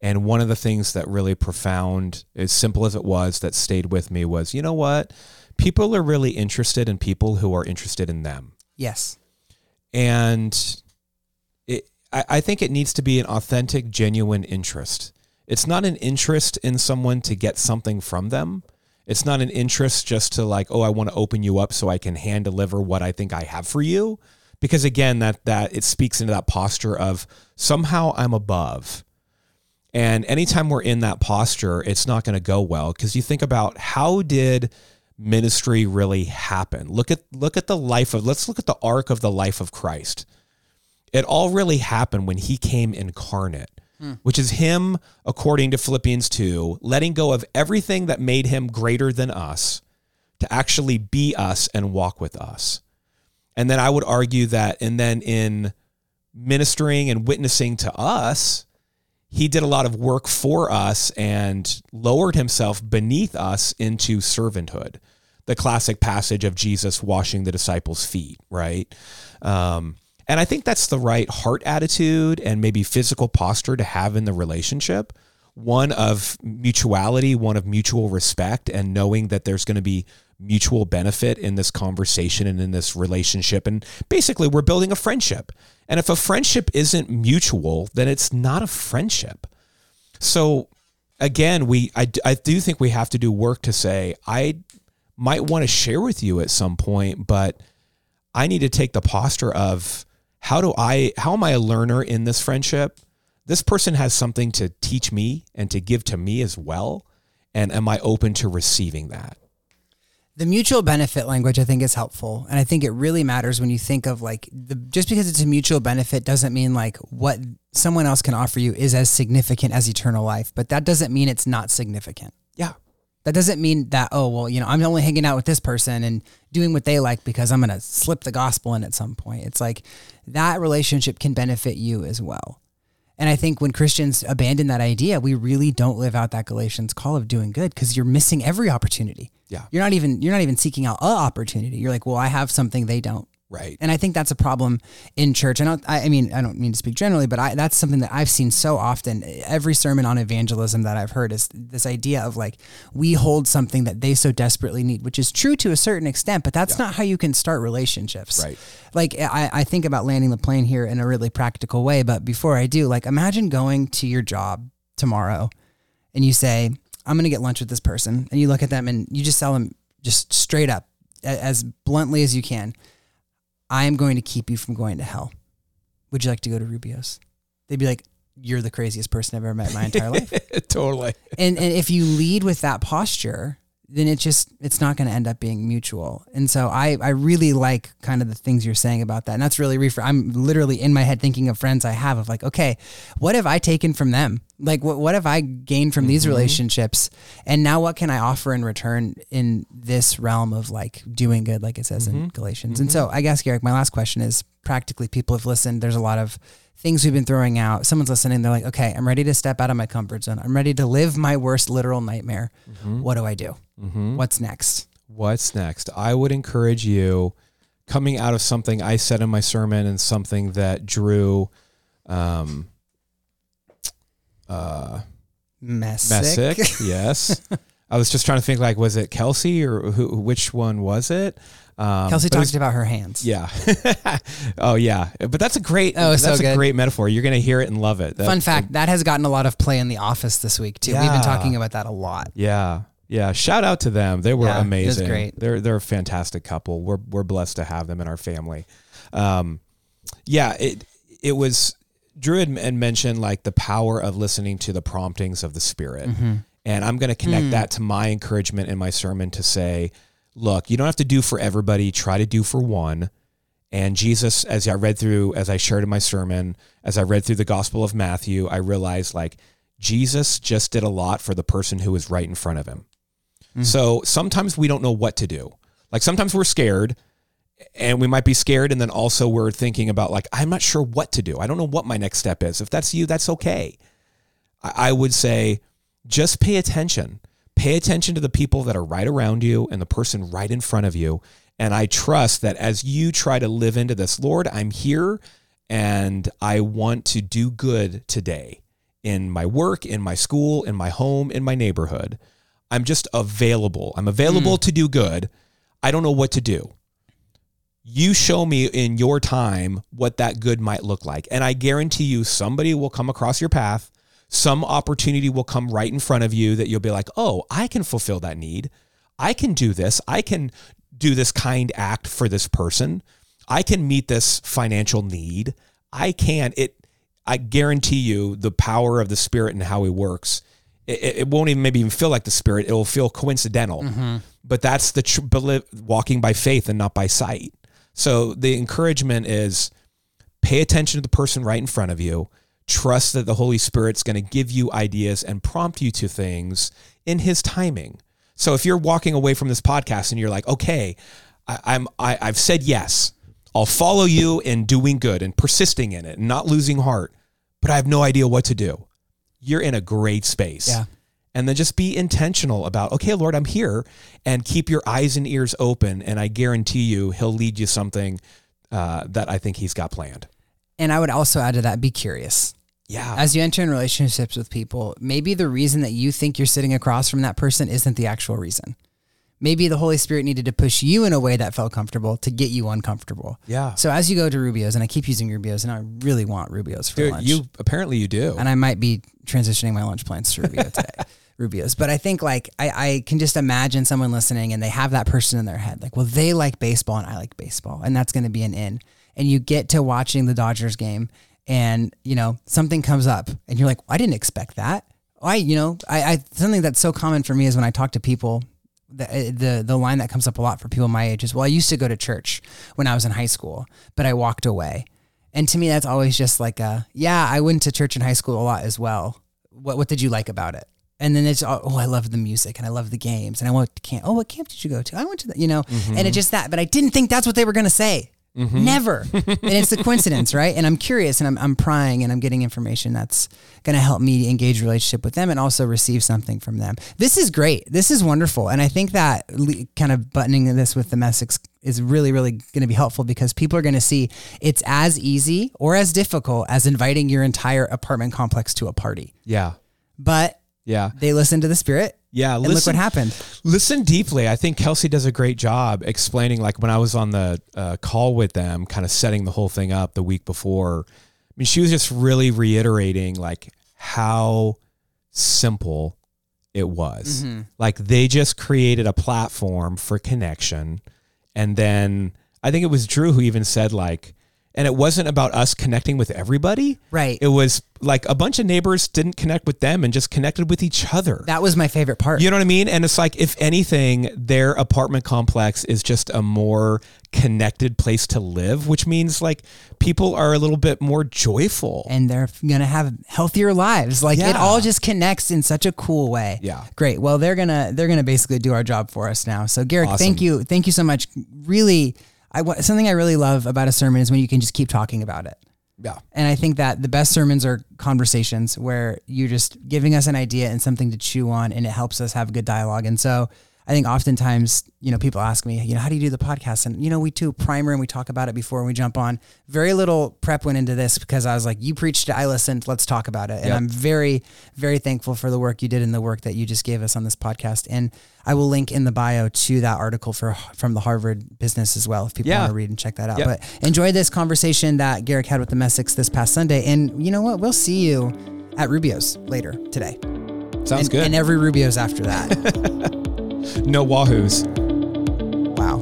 And one of the things that really profound, as simple as it was, that stayed with me was, you know what? People are really interested in people who are interested in them Yes. and it I, I think it needs to be an authentic genuine interest. It's not an interest in someone to get something from them. It's not an interest just to like oh i want to open you up so i can hand deliver what i think i have for you. Because again that that it speaks into that posture of somehow i'm above. And anytime we're in that posture it's not going to go well. Because you think about how did ministry really happen. Look at look at the life of let's look at the arc of the life of christ. It all really happened when he came incarnate hmm. which is him according to philippians 2 letting go of everything that made him greater than us to actually be us and walk with us. And then i would argue that and then in ministering and witnessing to us he did a lot of work for us and lowered himself beneath us into servanthood. The classic passage of Jesus washing the disciples' feet, right? Um, and I think that's the right heart attitude and maybe physical posture to have in the relationship. One of mutuality, one of mutual respect, and knowing that there's going to be mutual benefit in this conversation and in this relationship. And basically, we're building a friendship. And if a friendship isn't mutual, then it's not a friendship. So again, we I, I do think we have to do work to say I might want to share with you at some point, but I need to take the posture of how do I how am I a learner in this friendship? This person has something to teach me and to give to me as well. And am I open to receiving that? The mutual benefit language, I think, is helpful, and I think it really matters when you think of like the just because it's a mutual benefit doesn't mean like what someone else can offer you is as significant as eternal life, but that doesn't mean it's not significant. Yeah. That doesn't mean that oh well you know I'm only hanging out with this person and doing what they like because I'm gonna slip the gospel in at some point. It's like that relationship can benefit you as well. And I think when Christians abandon that idea, we really don't live out that Galatians call of doing good because you're missing every opportunity. Yeah. You're not even you're not even seeking out a opportunity. You're like, well, I have something they don't. Right. And I think that's a problem in church. I don't, I I mean, I don't mean to speak generally, but I, that's something that I've seen so often. Every sermon on evangelism that I've heard is this idea of like, we hold something that they so desperately need, which is true to a certain extent, but that's not how you can start relationships. Right. Like, I, I think about landing the plane here in a really practical way. But before I do, like, imagine going to your job tomorrow and you say, I'm going to get lunch with this person. And you look at them and you just tell them just straight up, as bluntly as you can, I am going to keep you from going to hell. Would you like to go to Rubio's? They'd be like, You're the craziest person I've ever met in my entire life. totally. And and if you lead with that posture, then it just it's not going to end up being mutual. And so I I really like kind of the things you're saying about that. And that's really refer- I'm literally in my head thinking of friends I have of like, okay, what have I taken from them? Like what what have I gained from these mm-hmm. relationships? And now what can I offer in return in this realm of like doing good like it says in mm-hmm. Galatians. And mm-hmm. so I guess Garrick, my last question is practically people have listened. There's a lot of things we've been throwing out. Someone's listening, they're like, okay, I'm ready to step out of my comfort zone. I'm ready to live my worst literal nightmare. What do I do? What's next? What's next? I would encourage you coming out of something I said in my sermon and something that Drew um uh Messick. Messick, yes. I was just trying to think like was it Kelcy or who which one was it? Um, Kelcy talked was- about her hands. Yeah. oh yeah. But that's a great Oh, that's so a good. great metaphor. You're gonna hear it and love it. That- Fun fact, that has gotten a lot of play in the office this week too. We've been talking about that a lot. Yeah. Yeah. Shout out to them. They were Yeah, amazing. great. They're they're a fantastic couple. We're we're blessed to have them in our family. Um yeah, it it was Drew had, mentioned like the power of listening to the promptings of the spirit. Mm-hmm. And I'm going to connect that to my encouragement in my sermon to say, look, you don't have to do for everybody, try to do for one. And Jesus, as I read through, as I shared in my sermon, as I read through the Gospel of Matthew, I realized like Jesus just did a lot for the person who was right in front of him. Mm-hmm. So sometimes we don't know what to do. Like sometimes we're scared and we might be scared. And then also we're thinking about like, I'm not sure what to do. I don't know what my next step is. If that's you, that's okay. I, I would say just pay attention. Pay attention to the people that are right around you and the person right in front of you. And I trust that as you try to live into this, Lord, I'm here and I want to do good today in my work, in my school, in my home, in my neighborhood. I'm just available. I'm available mm. to do good. I don't know what to do. You show me in your time what that good might look like. And I guarantee you, somebody will come across your path. Some opportunity will come right in front of you that you'll be like, oh, I can fulfill that need. I can do this. I can do this kind act for this person. I can meet this financial need. I can. It. I guarantee you, the power of the spirit and how he works. It, it- won't even maybe even feel like the spirit. It will feel coincidental. Mm-hmm. But that's the tr- walking by faith and not by sight. So the encouragement is pay attention to the person right in front of you. Trust that the Holy Spirit's going to give you ideas and prompt you to things in His timing. So if you're walking away from this podcast and you're like, okay, I, I'm I, I've said yes, I'll follow you in doing good and persisting in it and not losing heart, but I have no idea what to do. You're in a great space. Yeah. And then just be intentional about, okay, Lord, I'm here, and keep your eyes and ears open. And I guarantee you, He'll lead you something uh, that I think He's got planned. And I would also add to that, be curious. Yeah. As you enter in relationships with people, maybe the reason that you think you're sitting across from that person isn't the actual reason. Maybe the Holy Spirit needed to push you in a way that felt comfortable to get you uncomfortable. yeah. So as you go to Rubio's, and I keep using Rubio's, and I really want Rubio's for Dude, lunch. you apparently you do. and I might be transitioning my lunch plans to Rubio today. Rubio's. But I think like I, I can just imagine someone listening and they have that person in their head. Like, well, they like baseball and I like baseball. And that's gonna be an in. And you get to watching the Dodgers game and, you know, something comes up and you're like, I didn't expect that. I, you know, I, I something that's so common for me is when I talk to people the, eh, the the line that comes up a lot for people my age is, well, I used to go to church when I was in high school, but I walked away. And to me, that's always just like a, yeah, I went to church in high school a lot as well. What what did you like about it? And then it's oh, oh I love the music and I love the games and I went to camp. Oh, what camp did you go to? I went to the, you know, mm-hmm. and it's just that. But I didn't think that's what they were gonna say. Mm-hmm. Never. and it's a coincidence, right? And I'm curious and I'm, I'm prying and I'm getting information that's going to help me engage relationship with them and also receive something from them. This is great. This is wonderful. And I think that le- kind of buttoning this with the message is really, really going to be helpful because people are going to see it's as easy or as difficult as inviting your entire apartment complex to a party. Yeah. But Yeah. they listened to the spirit Yeah. and look what happened. Listen deeply. I think Kelcy does a great job explaining. Like when I was on the uh, call with them, kind of setting the whole thing up the week before. I mean, she was just really reiterating like how simple it was. Like they just created a platform for connection, and then I think it was Drew who even said like, and it wasn't about us connecting with everybody. Right. It was like a bunch of neighbors didn't connect with them and just connected with each other. That was my favorite part. You know what I mean? And it's like, if anything, their apartment complex is just a more connected place to live, which means like people are a little bit more joyful. and they're gonna have healthier lives. Like it all just connects in such a cool way. Yeah. Great. Well, they're gonna they're gonna basically do our job for us now. So Garrick, Awesome. thank you, thank you so much. Really, I something I really love about a sermon is when you can just keep talking about it. yeah. And I think that the best sermons are conversations where you're just giving us an idea and something to chew on, and it helps us have a good dialogue. And so I think oftentimes, you know, people ask me, you know, how do you do the podcast? And, you know, we do primer and we talk about it before we jump on. Very little prep went into this because I was like, you preached it, I listened, let's talk about it. And Yep. I'm very, very thankful for the work you did and the work that you just gave us on this podcast. And I will link in the bio to that article for from the Harvard business as well if people Yeah. want to read and check that out. Yep. But enjoy this conversation that Garrick had with the Messicks this past Sunday. And you know what? We'll see you at Rubio's later today. Sounds and, good. And every Rubio's after that. no Wahoos. wow.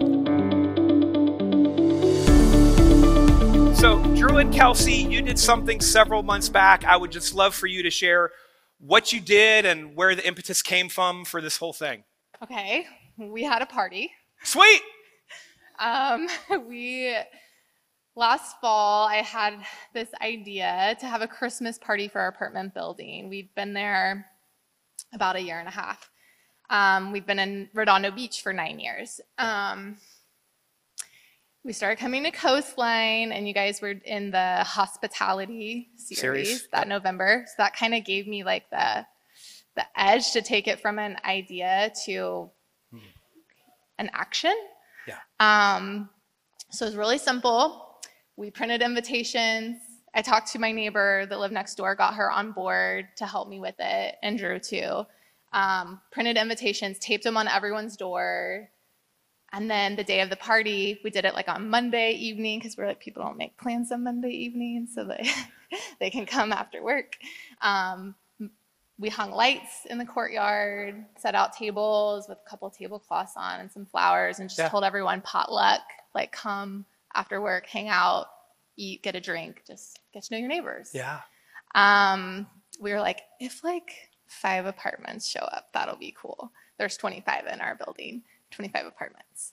So, Drew and Kelcy, you did something several months back. I would just love for you to share what you did and where the impetus came from for this whole thing. Okay, we had a party. Sweet! Um, we last fall I had this idea to have a Christmas party for our apartment building. We'd been there about a year and a half. Um, we've been in Redondo Beach for nine years. Um, we started coming to Coastline, and you guys were in the hospitality series, Series, that November. So that kind of gave me like the the edge to take it from an idea to an action. Yeah. Um, so it was really simple. We printed invitations. I talked to my neighbor that lived next door, got her on board to help me with it, and Drew too. Um, printed invitations, taped them on everyone's door. And then the day of the party, we did it like on Monday evening because we're like, people don't make plans on Monday evening, so they, they can come after work. Um, we hung lights in the courtyard, set out tables with a couple tablecloths on and some flowers, and just Yeah. told everyone potluck, like come after work, hang out, eat, get a drink, just get to know your neighbors. Yeah. Um, we were like, if like five apartments show up, that'll be cool. There's 25 in our building, 25 apartments.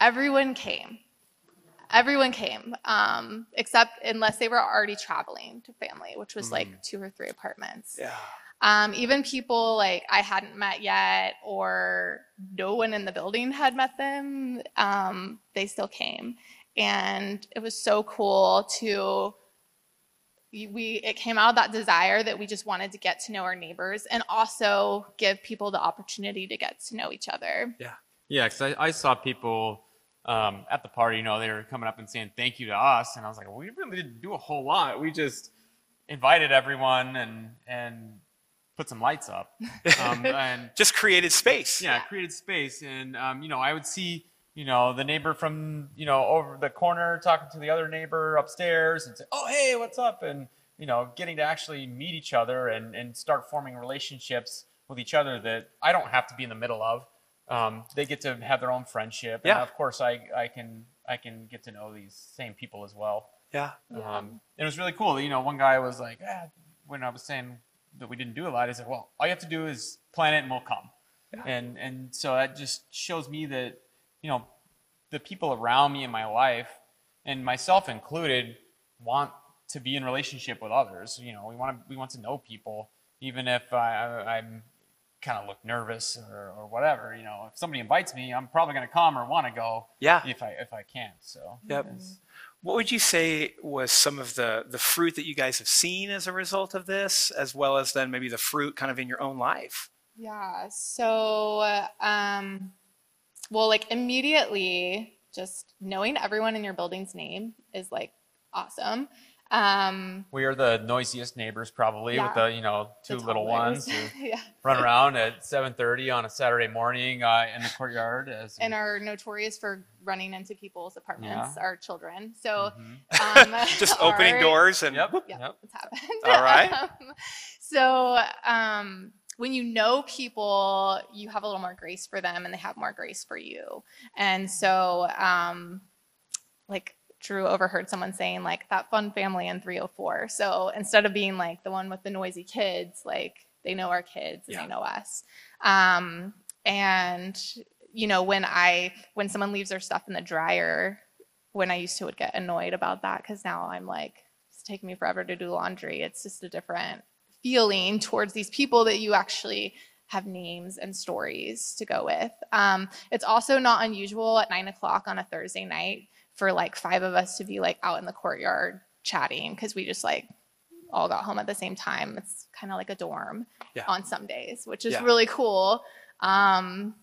Everyone came. Everyone came, um, except unless they were already traveling to family, which was like two or three apartments. Yeah. Um, even people like I hadn't met yet, or no one in the building had met them, um, they still came, and it was so cool to. We it came out of that desire that we just wanted to get to know our neighbors and also give people the opportunity to get to know each other. Yeah, yeah because I, I saw people um, at the party, you know, they were coming up and saying thank you to us, and I was like, well, we really didn't do a whole lot. We just invited everyone and and put some lights up, um, and Just created space. yeah, created space. And um, you know, I would see you know the neighbor from you know over the corner talking to the other neighbor upstairs and say, oh hey, what's up? And you know, getting to actually meet each other and and start forming relationships with each other that I don't have to be in the middle of. Um, they get to have their own friendship, and Yeah. of course, I I can I can get to know these same people as well. Yeah. Yeah. Um, it was really cool. You know, one guy was like, ah, when I was saying that we didn't do a lot, he said, well, all you have to do is plan it and we'll come. Yeah. And and so that just shows me that, you know, the people around me in my life, and myself included, want to be in relationship with others. You know, we want to we want to know people, even if I, I, I'm kind of look nervous or, or whatever. You know, if somebody invites me, I'm probably going to come or want to go. Yeah. If I if I can. So. Yep. What would you say was some of the the fruit that you guys have seen as a result of this, as well as then maybe the fruit kind of in your own life? Yeah. So, um, well, like immediately, just knowing everyone in your building's name is like awesome. Um, We are the noisiest neighbors probably with the you know two little ones who yeah. run around at 7:30 on a Saturday morning uh, in the courtyard as And are notorious for running into people's apartments, Yeah. our children. So, Mhm. um, Just opening our- doors and Yep. Yeah, Yep. it's happened. All right. Um, so um, when you know people, you have a little more grace for them, and they have more grace for you. And so, um, like Drew overheard someone saying like that fun family in 304. So instead of being like the one with the noisy kids, like they know our kids and Yeah. they know us. Um, and you know when I when someone leaves their stuff in the dryer, when I used to would get annoyed about that because now I'm like it's taking me forever to do laundry. It's just a different feeling towards these people that you actually have names and stories to go with. Um, it's also not unusual at nine o'clock on a Thursday night for like five of us to be like out in the courtyard chatting because we just like all got home at the same time. It's kind of like a dorm Yeah. on some days, which is Yeah. really cool. Um,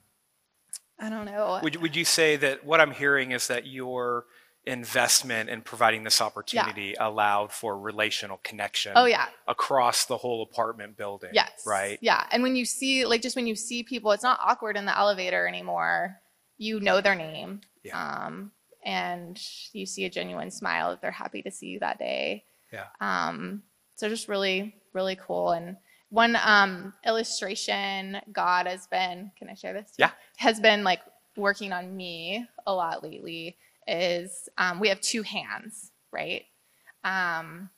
I don't know. Would, would you say that what I'm hearing is that your investment in providing this opportunity allowed for relational connection oh yeah, across the whole apartment building? Yes. Right? Yeah. And when you see, like, just when you see people, it's not awkward in the elevator anymore. You know their name. Yeah. Um, and you see a genuine smile that they're happy to see you that day. Yeah. Um, so just really, really cool. And one um, illustration God has been, can I share this? Yeah. Has been like working on me a lot lately is um, we have two hands, right? Um,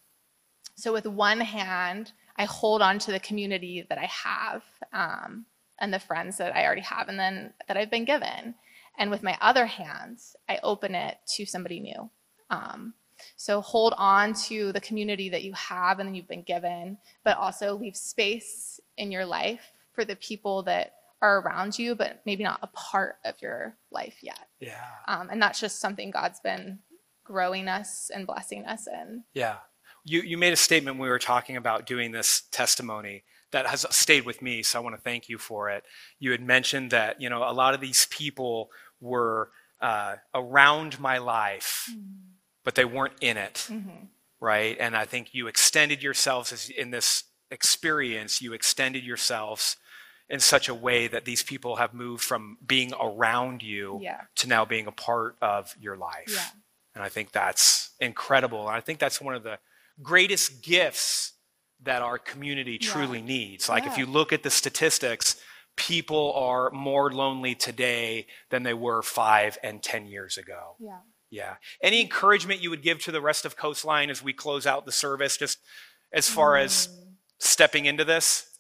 so with one hand, I hold on to the community that I have um, and the friends that I already have and then that I've been given. And with my other hand, I open it to somebody new. Um, so hold on to the community that you have and you've been given, but also leave space in your life for the people that are around you, but maybe not a part of your life yet. Yeah. Um, and that's just something God's been growing us and blessing us in. Yeah. You, you made a statement when we were talking about doing this testimony that has stayed with me, so I want to thank you for it. You had mentioned that, you know, a lot of these people were uh, around my life, but they weren't in it, right? And I think you extended yourselves as, in this experience, you extended yourselves in such a way that these people have moved from being around you Yeah. to now being a part of your life. Yeah. And I think that's incredible. And I think that's one of the greatest gifts that our community Yeah. truly needs. Like if you look at the statistics, people are more lonely today than they were five and 10 years ago. Yeah. Yeah. Any encouragement you would give to the rest of Coastline as we close out the service, just as far as Mm. stepping into this?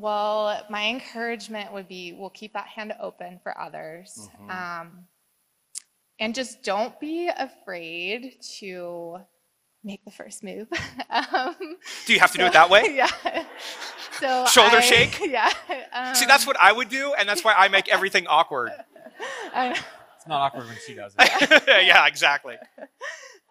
Well, my encouragement would be we'll keep that hand open for others. Mm-hmm. Um, and just don't be afraid to make the first move. um, Do you have to do it that way? yeah. So Shoulder I- shake? Yeah. Um, See, that's what I would do, and that's why I make everything awkward. I- It's not awkward when she does it. yeah, exactly.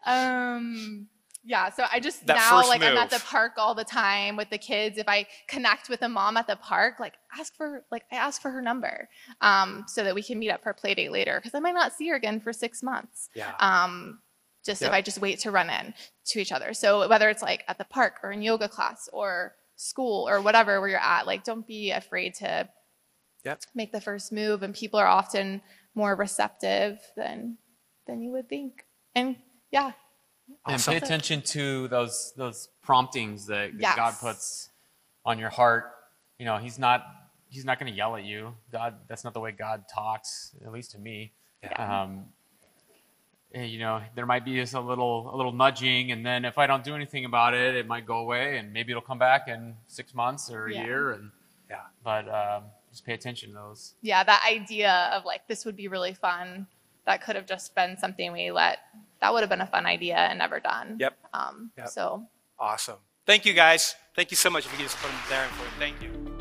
Um, yeah, so I just That now first like I'm at the move. park all the time with the kids. If I connect with a mom at the park, like ask for like I ask for her number, um, so that we can meet up for a play date later because I might not see her again for six months. Yeah. Um, just Yep. if I just wait to run in to each other. So whether it's like at the park or in yoga class or school or whatever where you're at, like don't be afraid to Yep. make the first move. And people are often more receptive than than you would think. And yeah, And pay attention to those those promptings that, that Yes. God puts on your heart. You know, He's not He's not going to yell at you. God, that's not the way God talks, at least to me. Um, eh, you know, there might be just a little a little nudging, and then if I don't do anything about it, it might go away, and maybe it'll come back in six months or a Yeah. year. And Yeah. but um, just pay attention to those. yeah, that idea of like this would be really fun. That could have just been something we let. That would have been a fun idea and never done. Yep. Um, Yep. So Awesome. Thank you, guys. Thank you so much. If you could just put them there for Thank you.